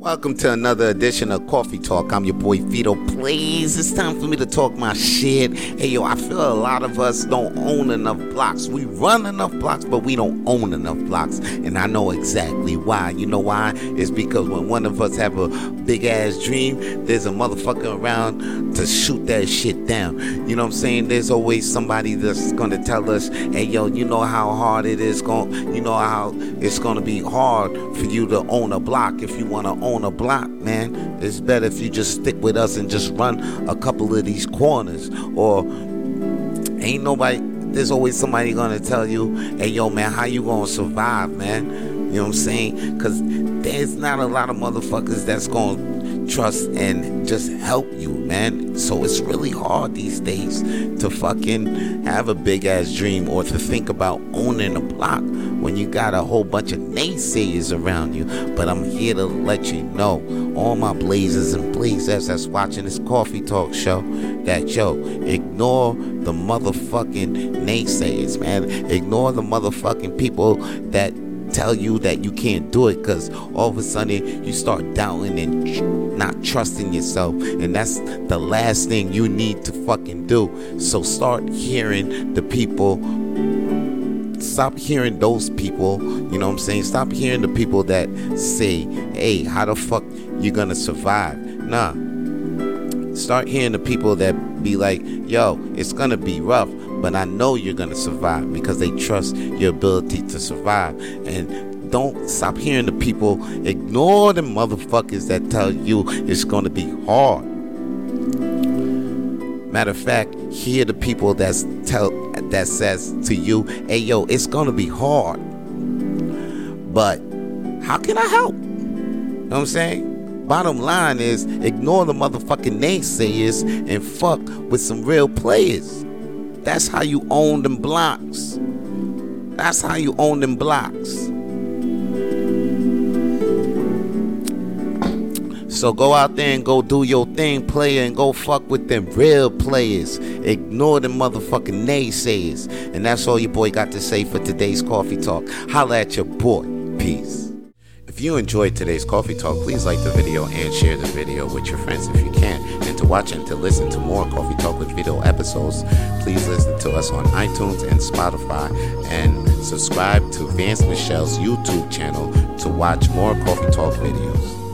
Welcome to another edition of Coffee Talk. I'm your boy Vito. Please, it's time for me to talk my shit. Hey yo, I feel a lot of us don't own enough blocks. We run enough blocks, but we don't own enough blocks. And I know exactly why. You know why? It's because when one of us have a big ass dream, there's a motherfucker around to shoot that shit down. You know what I'm saying? There's always somebody that's gonna tell us, hey yo, you know how hard it is going you know how it's gonna be hard for you to own a block if you wanna own on a block, man. It's better if you just stick with us and just run a couple of these corners. Or ain't nobody there's always somebody gonna tell you, hey yo man, how you gonna survive, man? You know what I'm saying? Cause there's not a lot of motherfuckers that's gonna trust and just help you, man. So it's really hard these days to fucking have a big ass dream or to think about owning a block when you got a whole bunch of naysayers around you. But I'm here to let you know, all my blazers and blazers that's watching this coffee talk show, that yo, ignore the motherfucking naysayers, man. Ignore the motherfucking people that tell you that you can't do it because all of a sudden you start doubting and not trusting yourself and that's the last thing you need to fucking do. So start hearing the people stop hearing those people you know what i'm saying? Stop hearing the people that say hey how the fuck you gonna survive? Nah. Start hearing the people that be like yo it's gonna be rough but I know you're gonna survive because they trust your ability to survive. And don't stop hearing the people. Ignore the motherfuckers that tell you it's gonna be hard. Matter of fact, hear the people that's tell that says to you, "Hey, yo, it's gonna be hard." But how can I help? You know what I'm saying? Bottom line is ignore the motherfucking naysayers and fuck with some real players. That's how you own them blocks. That's how you own them blocks. So go out there and go do your thing, player, and go fuck with them real players. Ignore them motherfucking naysayers. And that's all your boy got to say for today's coffee talk. Holla at your boy. Peace. If you enjoyed today's coffee talk, please like the video and share the video with your friends if you can. And to watch and to listen to more Coffee Talk with Vito episodes, please listen to us on iTunes and Spotify and subscribe to Vance Michel's YouTube channel to watch more Coffee Talk videos.